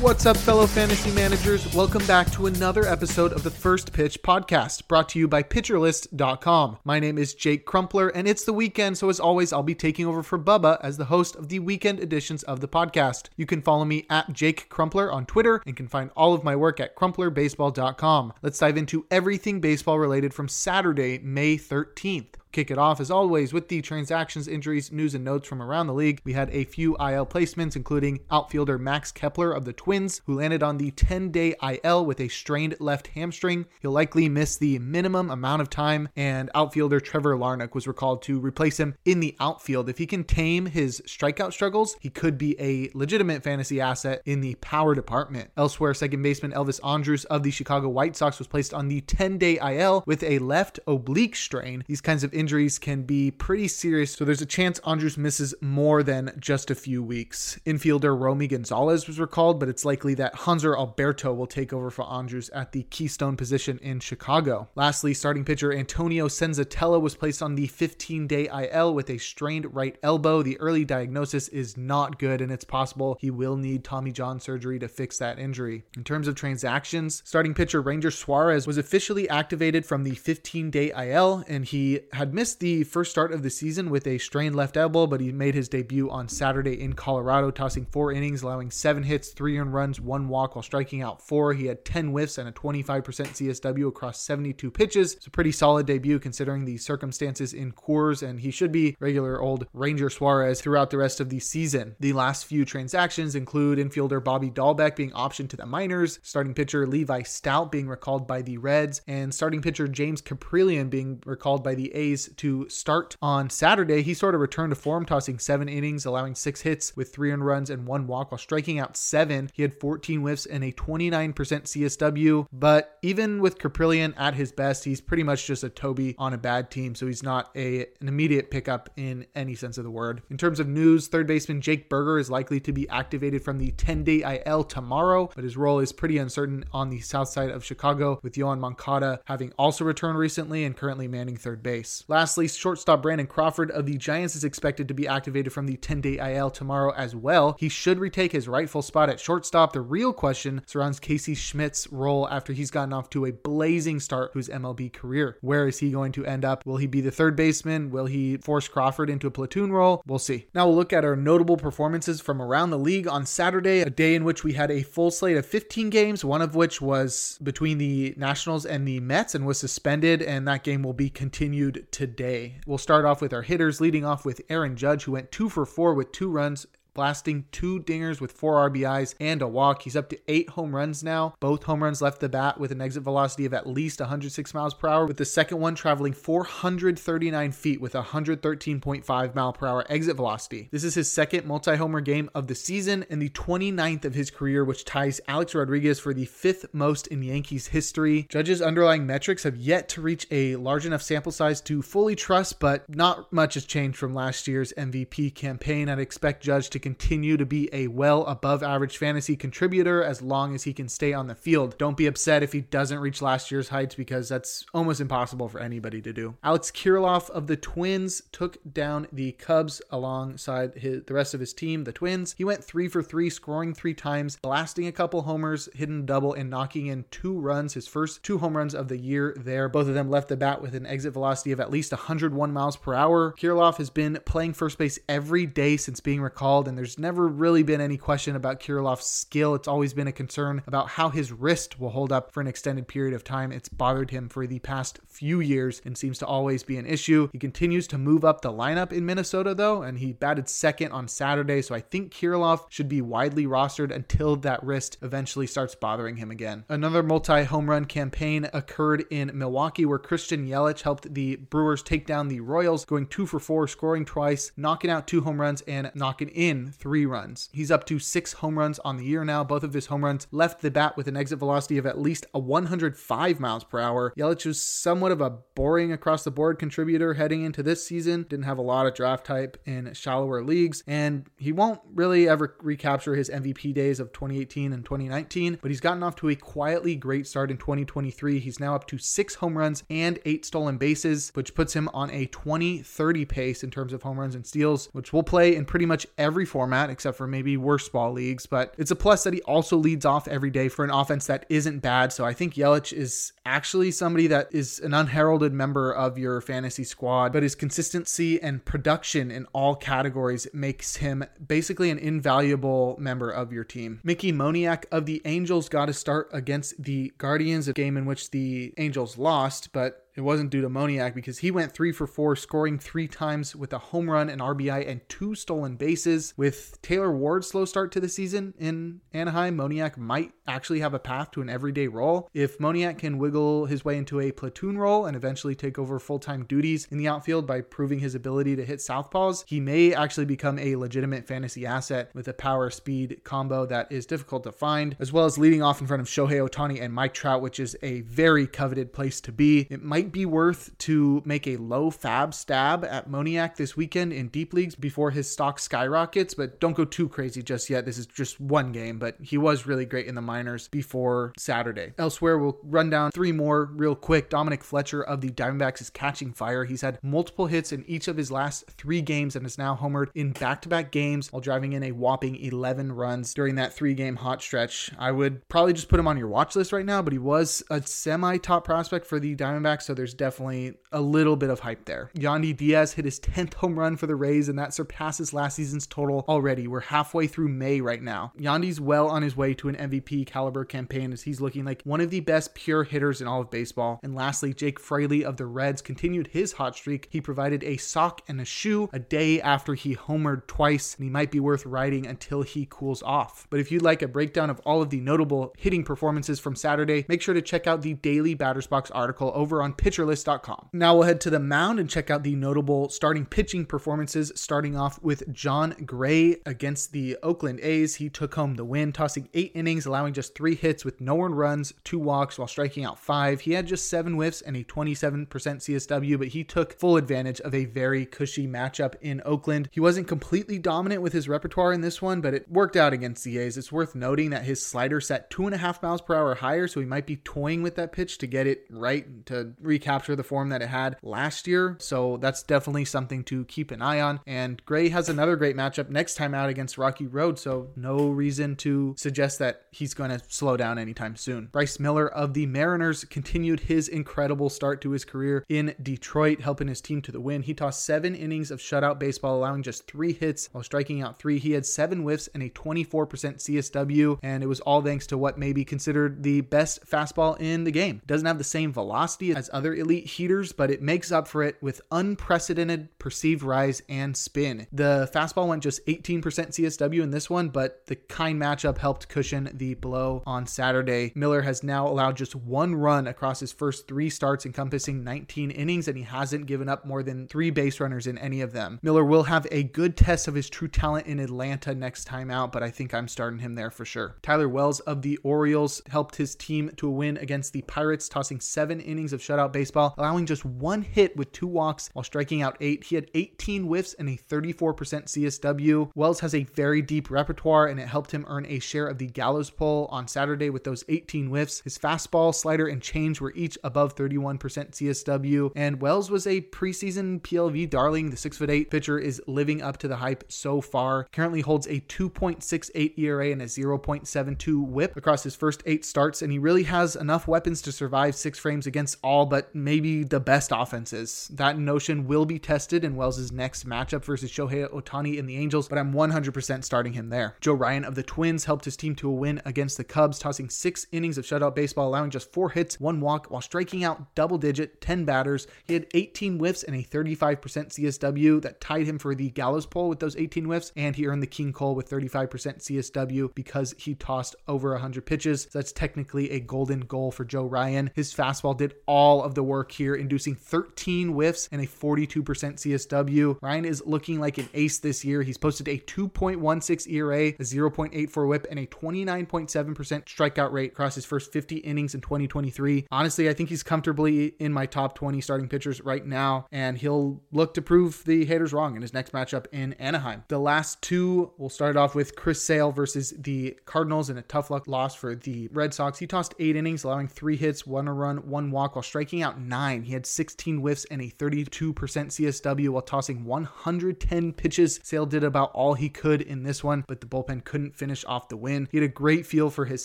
What's up, fellow fantasy managers? Welcome back to another episode of the First Pitch Podcast, brought to you by PitcherList.com. My name is Jake Crumpler, and it's the weekend, so as always, I'll be taking over for Bubba as the host of the weekend editions of the podcast. You can follow me at Jake Crumpler on Twitter and can find all of my work at CrumplerBaseball.com. Let's dive into everything baseball related from Saturday, May 13th kick it off as always with the transactions, injuries, news, and notes from around the league. We had a few IL placements, including outfielder Max Kepler of the Twins, who landed on the 10 day IL with a strained left hamstring. He'll likely miss the minimum amount of time, and outfielder Trevor Larnach was recalled to replace him in the outfield. If he can tame his strikeout struggles, he could be a legitimate fantasy asset in the power department. Elsewhere, second baseman Elvis Andrus of the Chicago White Sox was placed on the 10 day IL with a left oblique strain. These kinds of injuries can be pretty serious, so there's a chance Andrus misses more than just a few weeks. Infielder Romy Gonzalez was recalled, but it's likely that Hanser Alberto will take over for Andrus at the keystone position in Chicago. Lastly, starting pitcher Antonio Senzatela was placed on the 15 day IL with a strained right elbow. The early diagnosis is not good, and it's possible he will need Tommy John surgery to fix that injury. In terms of transactions, starting pitcher Ranger Suarez was officially activated from the 15 day IL, and he had had missed the first start of the season with a strained left elbow, but he made his debut on Saturday in Colorado, tossing four innings, allowing seven hits, three earned runs, one walk while striking out four. He had 10 whiffs and a 25% CSW across 72 pitches. It's a pretty solid debut considering the circumstances in Coors, and he should be regular old Ranger Suarez throughout the rest of the season. The last few transactions include infielder Bobby Dalbec being optioned to the minors, starting pitcher Levi Stoudt being recalled by the Reds, and starting pitcher James Kaprielian being recalled by the A's to start on Saturday. He sort of returned to form, tossing seven innings, allowing six hits with three earned runs and one walk while striking out seven. He had 14 whiffs and a 29% CSW. But even with Kaprielian at his best, he's pretty much just a Toby on a bad team. So he's not a, an immediate pickup in any sense of the word. In terms of news, third baseman Jake Burger is likely to be activated from the 10 day IL tomorrow, but his role is pretty uncertain on the south side of Chicago, with Yoan Moncada having also returned recently and currently manning third base. Lastly, shortstop Brandon Crawford of the Giants is expected to be activated from the 10 day IL tomorrow as well. He should retake his rightful spot at shortstop. The real question surrounds Casey Schmitt's role after he's gotten off to a blazing start to his MLB career. Where is he going to end up? Will he be the third baseman? Will he force Crawford into a platoon role? We'll see. Now we'll look at our notable performances from around the league on Saturday, a day in which we had a full slate of 15 games, one of which was between the Nationals and the Mets and was suspended, and that game will be continued today. We'll start off with our hitters, leading off with Aaron Judge, who went two for four with two runs blasting two dingers with four RBIs and a walk. He's up to eight home runs now. Both home runs left the bat with an exit velocity of at least 106 miles per hour, with the second one traveling 439 feet with 113.5 mile per hour exit velocity. This is his second multi homer game of the season and the 29th of his career, which ties Alex Rodriguez for the fifth most in Yankees history. Judge's underlying metrics have yet to reach a large enough sample size to fully trust, but not much has changed from last year's MVP campaign. I'd expect Judge to continue to be a well above average fantasy contributor as long as he can stay on the field. Don't be upset if he doesn't reach last year's heights because that's almost impossible for anybody to do. Alex Kirilloff of the Twins took down the Cubs alongside his, the rest of his team, the Twins. He went three for three, scoring three times, blasting a couple homers, hitting double, and knocking in two runs, his first two home runs of the year there. Both of them left the bat with an exit velocity of at least 101 miles per hour. Kirilloff has been playing first base every day since being recalled, and there's never really been any question about Kirilloff's skill. It's always been a concern about how his wrist will hold up for an extended period of time. It's bothered him for the past few years and seems to always be an issue. He continues to move up the lineup in Minnesota, though, and he batted second on Saturday. So I think Kirilov should be widely rostered until that wrist eventually starts bothering him again. Another multi home run campaign occurred in Milwaukee where Christian Yelich helped the Brewers take down the Royals, going two for four, scoring twice, knocking out two home runs, and knocking in three runs. He's up to six home runs on the year now. Both of his home runs left the bat with an exit velocity of at least a 105 miles per hour. Yelich was somewhat of a boring across the board contributor heading into this season. Didn't have a lot of draft type in shallower leagues, and he won't really ever recapture his MVP days of 2018 and 2019, but he's gotten off to a quietly great start in 2023. He's now up to six home runs and eight stolen bases, which puts him on a 20 30 pace in terms of home runs and steals, which will play in pretty much every format except for maybe worst ball leagues. But it's a plus that he also leads off every day for an offense that isn't bad. So I think Yelich is actually somebody that is an unheralded member of your fantasy squad, but his consistency and production in all categories makes him basically an invaluable member of your team. Mickey Moniak of the Angels got a start against the Guardians, a game in which the Angels lost, but it wasn't due to Moniak because he went three for four, scoring three times with a home run, an RBI, and two stolen bases. With Taylor Ward's slow start to the season in Anaheim, Moniak might actually have a path to an everyday role. If Moniak can wiggle his way into a platoon role and eventually take over full time duties in the outfield by proving his ability to hit southpaws, he may actually become a legitimate fantasy asset with a power speed combo that is difficult to find, as well as leading off in front of Shohei Ohtani and Mike Trout, which is a very coveted place to be. It might be worth to make a low FAAB stab at Moniak this weekend in deep leagues before his stock skyrockets, but don't go too crazy just yet. This is just one game, but he was really great in the minors before Saturday. Elsewhere, we'll run down three more real quick. Dominic Fletcher of the Diamondbacks is catching fire. He's had multiple hits in each of his last three games and is now homered in back to back games while driving in a whopping 11 runs during that three game hot stretch. I would probably just put him on your watch list right now, but he was a semi top prospect for the Diamondbacks, so there's definitely a little bit of hype there. Yandy Diaz hit his 10th home run for the Rays, and that surpasses last season's total already. We're halfway through May right now. Yandy's well on his way to an MVP caliber campaign as he's looking like one of the best pure hitters in all of baseball. And lastly, Jake Fraley of the Reds continued his hot streak. He provided a sock and a shoe a day after he homered twice, and he might be worth riding until he cools off. But if you'd like a breakdown of all of the notable hitting performances from Saturday, make sure to check out the daily Batters Box article over on PitcherList now we'll head to the mound and check out the notable starting pitching performances, starting off with Jon Gray against the Oakland A's. He took home the win, tossing eight innings, allowing just three hits with no earned runs, two walks, while striking out five. He had just seven whiffs and a 27% CSW, but he took full advantage of a very cushy matchup in Oakland. He wasn't completely dominant with his repertoire in this one, but it worked out against the A's. It's worth noting that his slider set two and a half miles per hour higher, so he might be toying with that pitch to get it right to recapture the form that it had last year. So that's definitely something to keep an eye on. And Gray has another great matchup next time out against Rocky Road. So no reason to suggest that he's going to slow down anytime soon. Bryce Miller of the Mariners continued his incredible start to his career in Detroit, helping his team to the win. He tossed seven innings of shutout baseball, allowing just three hits while striking out three. He had seven whiffs and a 24% CSW, and it was all thanks to what may be considered the best fastball in the game. Doesn't have the same velocity as other elite heaters, but it makes up for it with unprecedented perceived rise and spin. The fastball went just 18% CSW in this one, but the kind matchup helped cushion the blow on Saturday. Miller has now allowed just one run across his first three starts, encompassing 19 innings, and he hasn't given up more than three base runners in any of them. Miller will have a good test of his true talent in Atlanta next time out, but I think I'm starting him there for sure. Tyler Wells of the Orioles helped his team to a win against the Pirates, tossing seven innings of shutout baseball, allowing just one hit with two walks while striking out eight. He had 18 whiffs and a 34% CSW. Wells has a very deep repertoire and it helped him earn a share of the Gallows Pole on Saturday with those 18 whiffs. His fastball, slider, and change were each above 31% CSW. And Wells was a preseason PLV darling. The 6'8 pitcher is living up to the hype so far. Currently holds a 2.68 ERA and a 0.72 whip across his first eight starts, and he really has enough weapons to survive six frames against all but but maybe the best offenses. That notion will be tested in Wells' next matchup versus Shohei Ohtani in the Angels, but I'm 100% starting him there. Joe Ryan of the Twins helped his team to a win against the Cubs, tossing six innings of shutout baseball, allowing just four hits, one walk, while striking out double digit 10 batters. He had 18 whiffs and a 35% CSW that tied him for the Gallows pole with those 18 whiffs, and he earned the King Cole with 35% CSW because he tossed over 100 pitches. So that's technically a golden goal for Joe Ryan. His fastball did all of the work here, inducing 13 whiffs and a 42% CSW. Ryan is looking like an ace this year. He's posted a 2.16 ERA, a 0.84 whip, and a 29.7% strikeout rate across his first 50 innings in 2023. Honestly, I think he's comfortably in my top 20 starting pitchers right now, and he'll look to prove the haters wrong in his next matchup in Anaheim. The last two, we'll start off with Chris Sale versus the Cardinals in a tough luck loss for the Red Sox. He tossed eight innings, allowing three hits, one run, one walk, while striking out nine. He had 16 whiffs and a 32% CSW while tossing 110 pitches. Sale did about all he could in this one, but the bullpen couldn't finish off the win. He had a great feel for his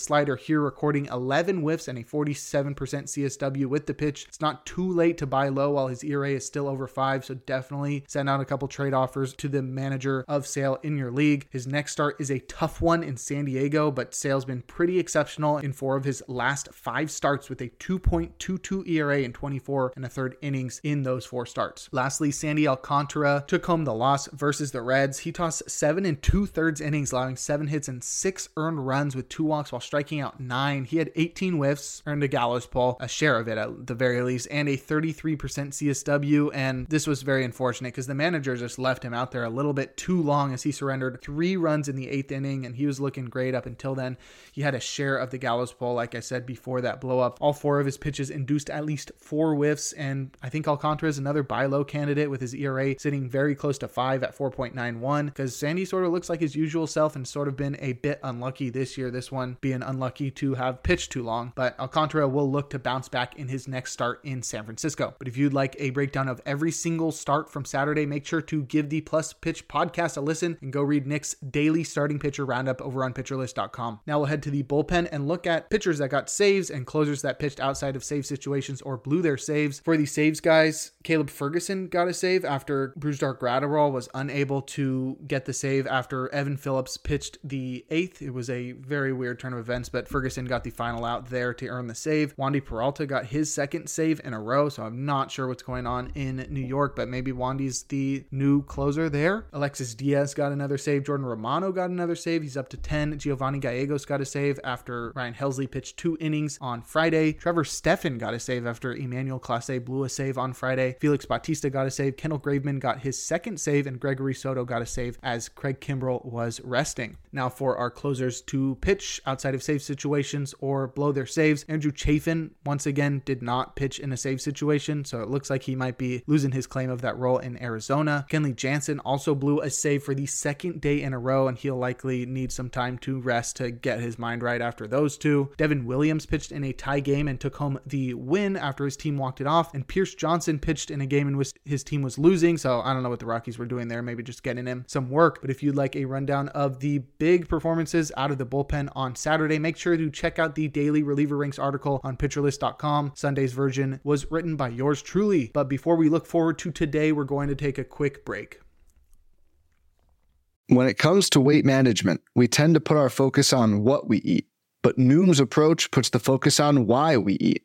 slider here, recording 11 whiffs and a 47% CSW with the pitch. It's not too late to buy low while his ERA is still over five, so definitely send out a couple trade offers to the manager of Sale in your league. His next start is a tough one in San Diego, but Sale's been pretty exceptional in four of his last five starts with a 2.22 ERA in 24 and a third innings in those four starts. Lastly, Sandy Alcantara took home the loss versus the Reds. He tossed seven and two thirds innings, allowing seven hits and six earned runs with two walks while striking out nine. He had 18 whiffs, earned a gallows pole, a share of it at the very least, and a 33% CSW. And this was very unfortunate because the manager just left him out there a little bit too long as he surrendered three runs in the eighth inning, and he was looking great up until then. He had a share of the gallows pole, like I said before that blow up. All four of his pitches induced at least four whiffs, and I think Alcantara is another buy low candidate with his ERA sitting very close to five at 4.91 because Sandy sort of looks like his usual self and sort of been a bit unlucky this year. This one being unlucky to have pitched too long, but Alcantara will look to bounce back in his next start in San Francisco. But if you'd like a breakdown of every single start from Saturday, make sure to give the Plus Pitch podcast a listen and go read Nick's daily starting pitcher roundup over on pitcherlist.com. Now we'll head to the bullpen and look at pitchers that got saves and closers that pitched outside of save situations or blew their saves. For the saves guys, Caleb Ferguson got a save after Brusdar Graterol was unable to get the save after Evan Phillips pitched the eighth. It was a very weird turn of events, but Ferguson got the final out there to earn the save. Wandy Peralta got his second save in a row, so I'm not sure what's going on in New York, but maybe Wandy's the new closer there. Alexis Diaz got another save. Jordan Romano got another save. He's up to 10. Giovanni Gallegos got a save after Ryan Helsley pitched two innings on Friday. Trevor Stephan got a save after Emmanuel Clase blew a save on Friday. Felix Bautista got a save. Kendall Graveman got his second save, and Gregory Soto got a save as Craig Kimbrel was resting. Now, for our closers to pitch outside of save situations or blow their saves, Andrew Chafin once again did not pitch in a save situation, so it looks like he might be losing his claim of that role in Arizona. Kenley Jansen also blew a save for the second day in a row, and he'll likely need some time to rest to get his mind right after those two. Devin Williams pitched in a tie game and took home the win after his team walked it off, and Pierce Johnson pitched in a game in which his team was losing, so I don't know what the Rockies were doing there, maybe just getting him some work. But if you'd like a rundown of the big performances out of the bullpen on Saturday, make sure to check out the daily reliever ranks article on pitcherlist.com. Sunday's version was written by yours truly. But before we look forward to today, we're going to take a quick break. When it comes to weight management, we tend to put our focus on what we eat, but Noom's approach puts the focus on why we eat.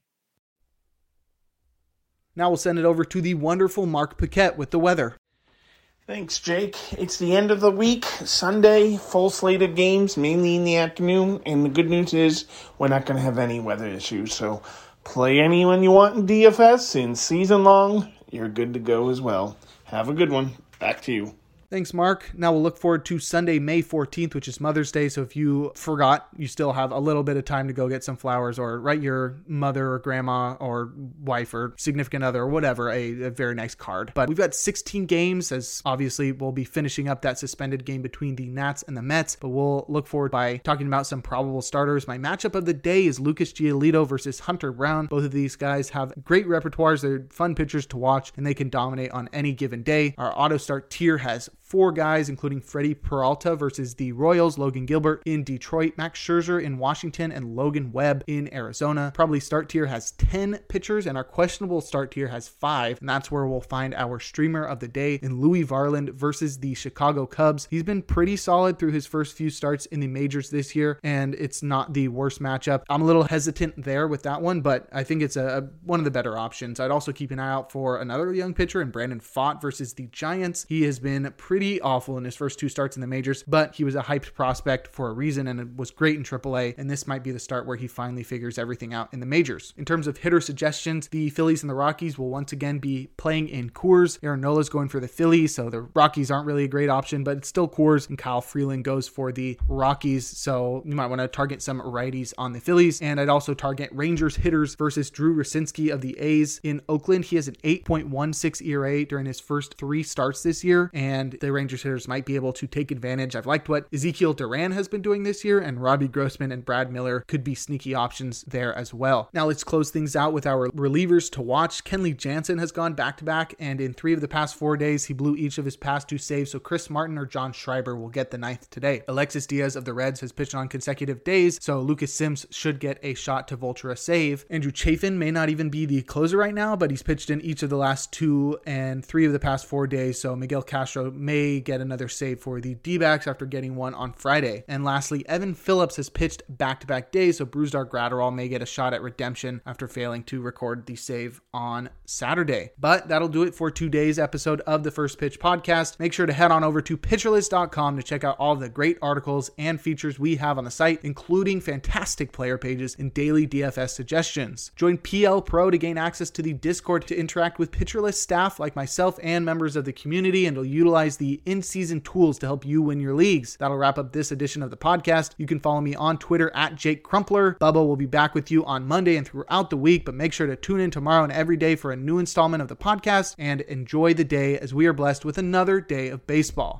Now we'll send it over to the wonderful Mark Paquette with the weather. Thanks, Jake. It's the end of the week, Sunday, full slate of games, mainly in the afternoon. And the good news is we're not going to have any weather issues. So play anyone you want in DFS in season long. You're good to go as well. Have a good one. Back to you. Thanks, Mark. Now we'll look forward to Sunday, May 14th, which is Mother's Day. So if you forgot, you still have a little bit of time to go get some flowers or write your mother or grandma or wife or significant other or whatever a, a very nice card. But we've got 16 games, as obviously we'll be finishing up that suspended game between the Nats and the Mets. But we'll look forward by talking about some probable starters. My matchup of the day is Lucas Giolito versus Hunter Brown. Both of these guys have great repertoires. They're fun pitchers to watch and they can dominate on any given day. Our auto start tier has four guys, including Freddie Peralta versus the Royals, Logan Gilbert in Detroit, Max Scherzer in Washington, and Logan Webb in Arizona. Probably start tier has 10 pitchers, and our questionable start tier has five. And that's where we'll find our streamer of the day in Louie Varland versus the Chicago Cubs. He's been pretty solid through his first few starts in the majors this year, and it's not the worst matchup. I'm a little hesitant there with that one, but I think it's a, a one of the better options. I'd also keep an eye out for another young pitcher in Brandon Pfaadt versus the Giants. He has been pretty pretty awful in his first two starts in the majors, but he was a hyped prospect for a reason and it was great in AAA. And this might be the start where he finally figures everything out in the majors. In terms of hitter suggestions, the Phillies and the Rockies will once again be playing in Coors. Aaron Nola's going for the Phillies, so the Rockies aren't really a great option, but it's still Coors. And Kyle Freeland goes for the Rockies, so you might want to target some righties on the Phillies. And I'd also target Rangers hitters versus Drew Rucinski of the A's in Oakland. He has an 8.16 ERA during his first three starts this year, and the Rangers hitters might be able to take advantage. I've liked what Ezekiel Duran has been doing this year, and Robbie Grossman and Brad Miller could be sneaky options there as well. Now let's close things out with our relievers to watch. Kenley Jansen has gone back to back, and in three of the past four days, he blew each of his past two saves. So Chris Martin or John Schreiber will get the ninth today. Alexis Diaz of the Reds has pitched on consecutive days, so Lucas Sims should get a shot to vulture a save. Andrew Chafin may not even be the closer right now, but he's pitched in each of the last two and three of the past four days. So Miguel Castro may get another save for the D backs after getting one on Friday. And lastly, Evan Phillips has pitched back to back days, so Brusdar Graterol may get a shot at redemption after failing to record the save on Saturday. But that'll do it for today's episode of the First Pitch Podcast. Make sure to head on over to pitcherlist.com to check out all the great articles and features we have on the site, including fantastic player pages and daily DFS suggestions. Join PL Pro to gain access to the Discord to interact with Pitcherlist staff like myself and members of the community, and will utilize in season tools to help you win your leagues. That'll wrap up this edition of the podcast. You can follow me on Twitter at Jake Crumpler. Bubba will be back with you on Monday and throughout the week, but make sure to tune in tomorrow and every day for a new installment of the podcast and enjoy the day as we are blessed with another day of baseball.